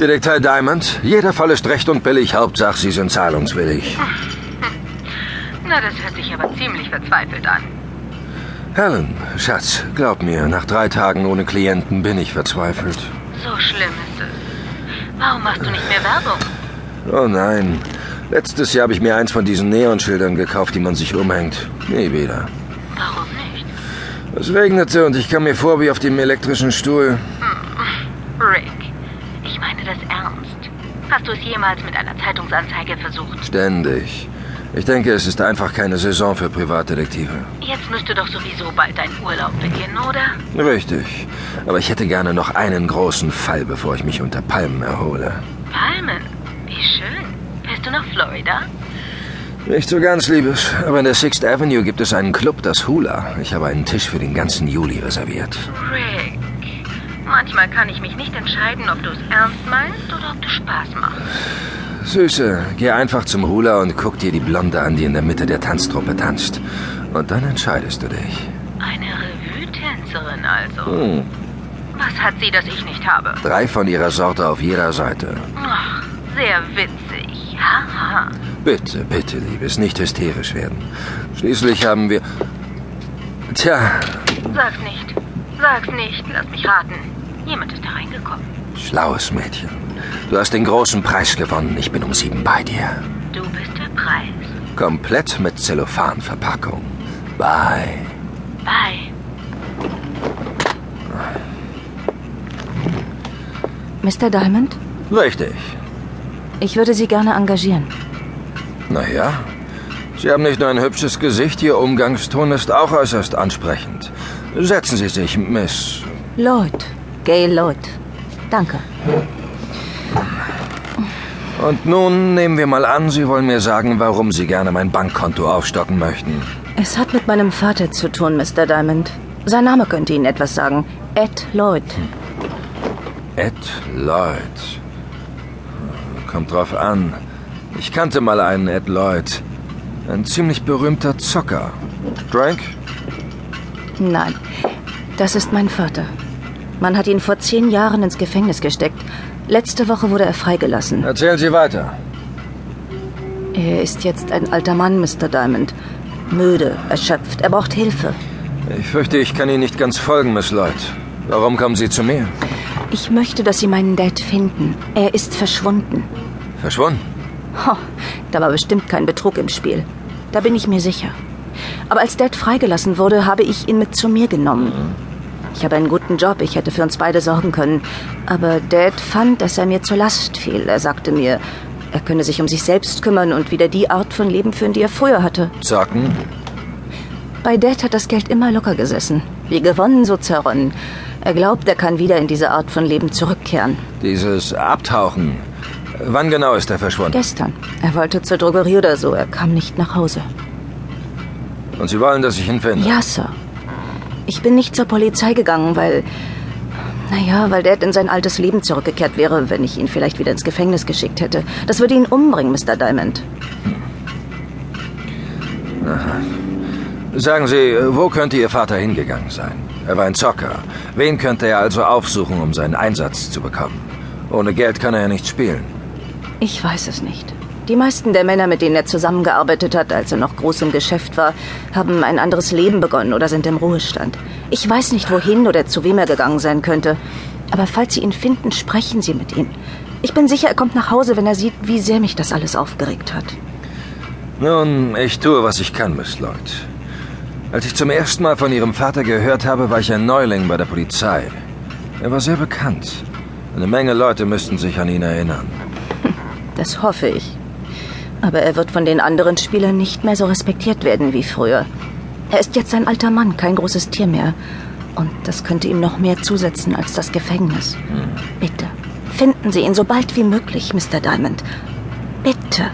Detektiv Diamond, jeder Fall ist recht und billig, Hauptsache Sie sind zahlungswillig. Na, das hört sich aber ziemlich verzweifelt an. Helen, Schatz, glaub mir, nach drei Tagen ohne Klienten bin ich verzweifelt. So schlimm ist es. Warum machst du nicht mehr Werbung? Oh nein. Letztes Jahr habe ich mir eins von diesen Neonschildern gekauft, die man sich umhängt. Nie wieder. Warum nicht? Es regnete und ich kam mir vor wie auf dem elektrischen Stuhl. Rick, ich meine das ernst. Hast du es jemals mit einer Zeitungsanzeige versucht? Ständig. Ich denke, es ist einfach keine Saison für Privatdetektive. Jetzt müsste doch sowieso bald dein Urlaub beginnen, oder? Richtig. Aber ich hätte gerne noch einen großen Fall, bevor ich mich unter Palmen erhole. Palmen? Wie schön. Fährst du nach Florida? Nicht so ganz, Liebes. Aber in der Sixth Avenue gibt es einen Club, das Hula. Ich habe einen Tisch für den ganzen Juli reserviert. Rick, manchmal kann ich mich nicht entscheiden, ob du es ernst meinst oder ob du Spaß machst. Süße, geh einfach zum Hula und guck dir die Blonde an, die in der Mitte der Tanztruppe tanzt. Und dann entscheidest du dich. Eine Revue-Tänzerin also. Hm. Was hat sie, das ich nicht habe? Drei von ihrer Sorte auf jeder Seite. Ach, sehr witzig. Haha. Bitte, bitte, Liebes, nicht hysterisch werden. Schließlich haben wir... Tja, Sag's nicht. Sag's nicht. Lass mich raten. Jemand ist da reingekommen. schlaues Mädchen. Du hast den großen Preis gewonnen. Ich bin um sieben bei dir. Du bist der Preis. Komplett mit Zellophanverpackung. Bye. Bye. Mr. Diamond, Richtig. ich würde Sie gerne engagieren. Naja, Sie haben nicht nur ein hübsches Gesicht, Ihr Umgangston ist auch äußerst ansprechend. Setzen Sie sich, Miss. Lloyd. Gay Lloyd. Danke. Und nun nehmen wir mal an, Sie wollen mir sagen, warum Sie gerne mein Bankkonto aufstocken möchten. Es hat mit meinem Vater zu tun, Mr. Diamond. Sein Name könnte Ihnen etwas sagen. Ed Lloyd. Ed Lloyd. Kommt drauf an. Ich kannte mal einen Ed Lloyd. Ein ziemlich berühmter Zocker. Drank? Nein, das ist mein Vater. Man hat ihn vor zehn Jahren ins Gefängnis gesteckt. Letzte Woche wurde er freigelassen. Erzählen Sie weiter. Er ist jetzt ein alter Mann, Mr. Diamond. Müde, erschöpft. Er braucht Hilfe. Ich fürchte, ich kann Ihnen nicht ganz folgen, Miss Lloyd. Warum kommen Sie zu mir? Ich möchte, dass Sie meinen Dad finden. Er ist verschwunden. Verschwunden? Ho, da war bestimmt kein Betrug im Spiel. Da bin ich mir sicher. Aber als Dad freigelassen wurde, habe ich ihn mit zu mir genommen. Ich habe einen guten Job, ich hätte für uns beide sorgen können. Aber Dad fand, dass er mir zur Last fiel. Er sagte mir, er könne sich um sich selbst kümmern und wieder die Art von Leben führen, die er früher hatte. Zocken? Bei Dad hat das Geld immer locker gesessen. Wie gewonnen, so zerronnen. Er glaubt, er kann wieder in diese Art von Leben zurückkehren. Dieses Abtauchen. Wann genau ist er verschwunden? Gestern. Er wollte zur Drogerie oder so. Er kam nicht nach Hause. Und Sie wollen, dass ich ihn finde? Ja, Sir. Ich bin nicht zur Polizei gegangen, weil. Naja, weil Dad in sein altes Leben zurückgekehrt wäre, wenn ich ihn vielleicht wieder ins Gefängnis geschickt hätte. Das würde ihn umbringen, Mr. Diamond. Sagen Sie, wo könnte Ihr Vater hingegangen sein? Er war ein Zocker. Wen könnte er also aufsuchen, um seinen Einsatz zu bekommen? Ohne Geld kann er ja nicht spielen. Ich weiß es nicht. Die meisten der Männer, mit denen er zusammengearbeitet hat, als er noch groß im Geschäft war, haben ein anderes Leben begonnen oder sind im Ruhestand. Ich weiß nicht, wohin oder zu wem er gegangen sein könnte. Aber falls Sie ihn finden, sprechen Sie mit ihm. Ich bin sicher, er kommt nach Hause, wenn er sieht, wie sehr mich das alles aufgeregt hat. Nun, ich tue, was ich kann, Miss Lloyd. Als ich zum ersten Mal von Ihrem Vater gehört habe, war ich ein Neuling bei der Polizei. Er war sehr bekannt. Eine Menge Leute müssten sich an ihn erinnern. Das hoffe ich. Aber er wird von den anderen Spielern nicht mehr so respektiert werden wie früher. Er ist jetzt ein alter Mann, kein großes Tier mehr. Und das könnte ihm noch mehr zusetzen als das Gefängnis. Bitte, finden Sie ihn so bald wie möglich, Mr. Diamond. Bitte.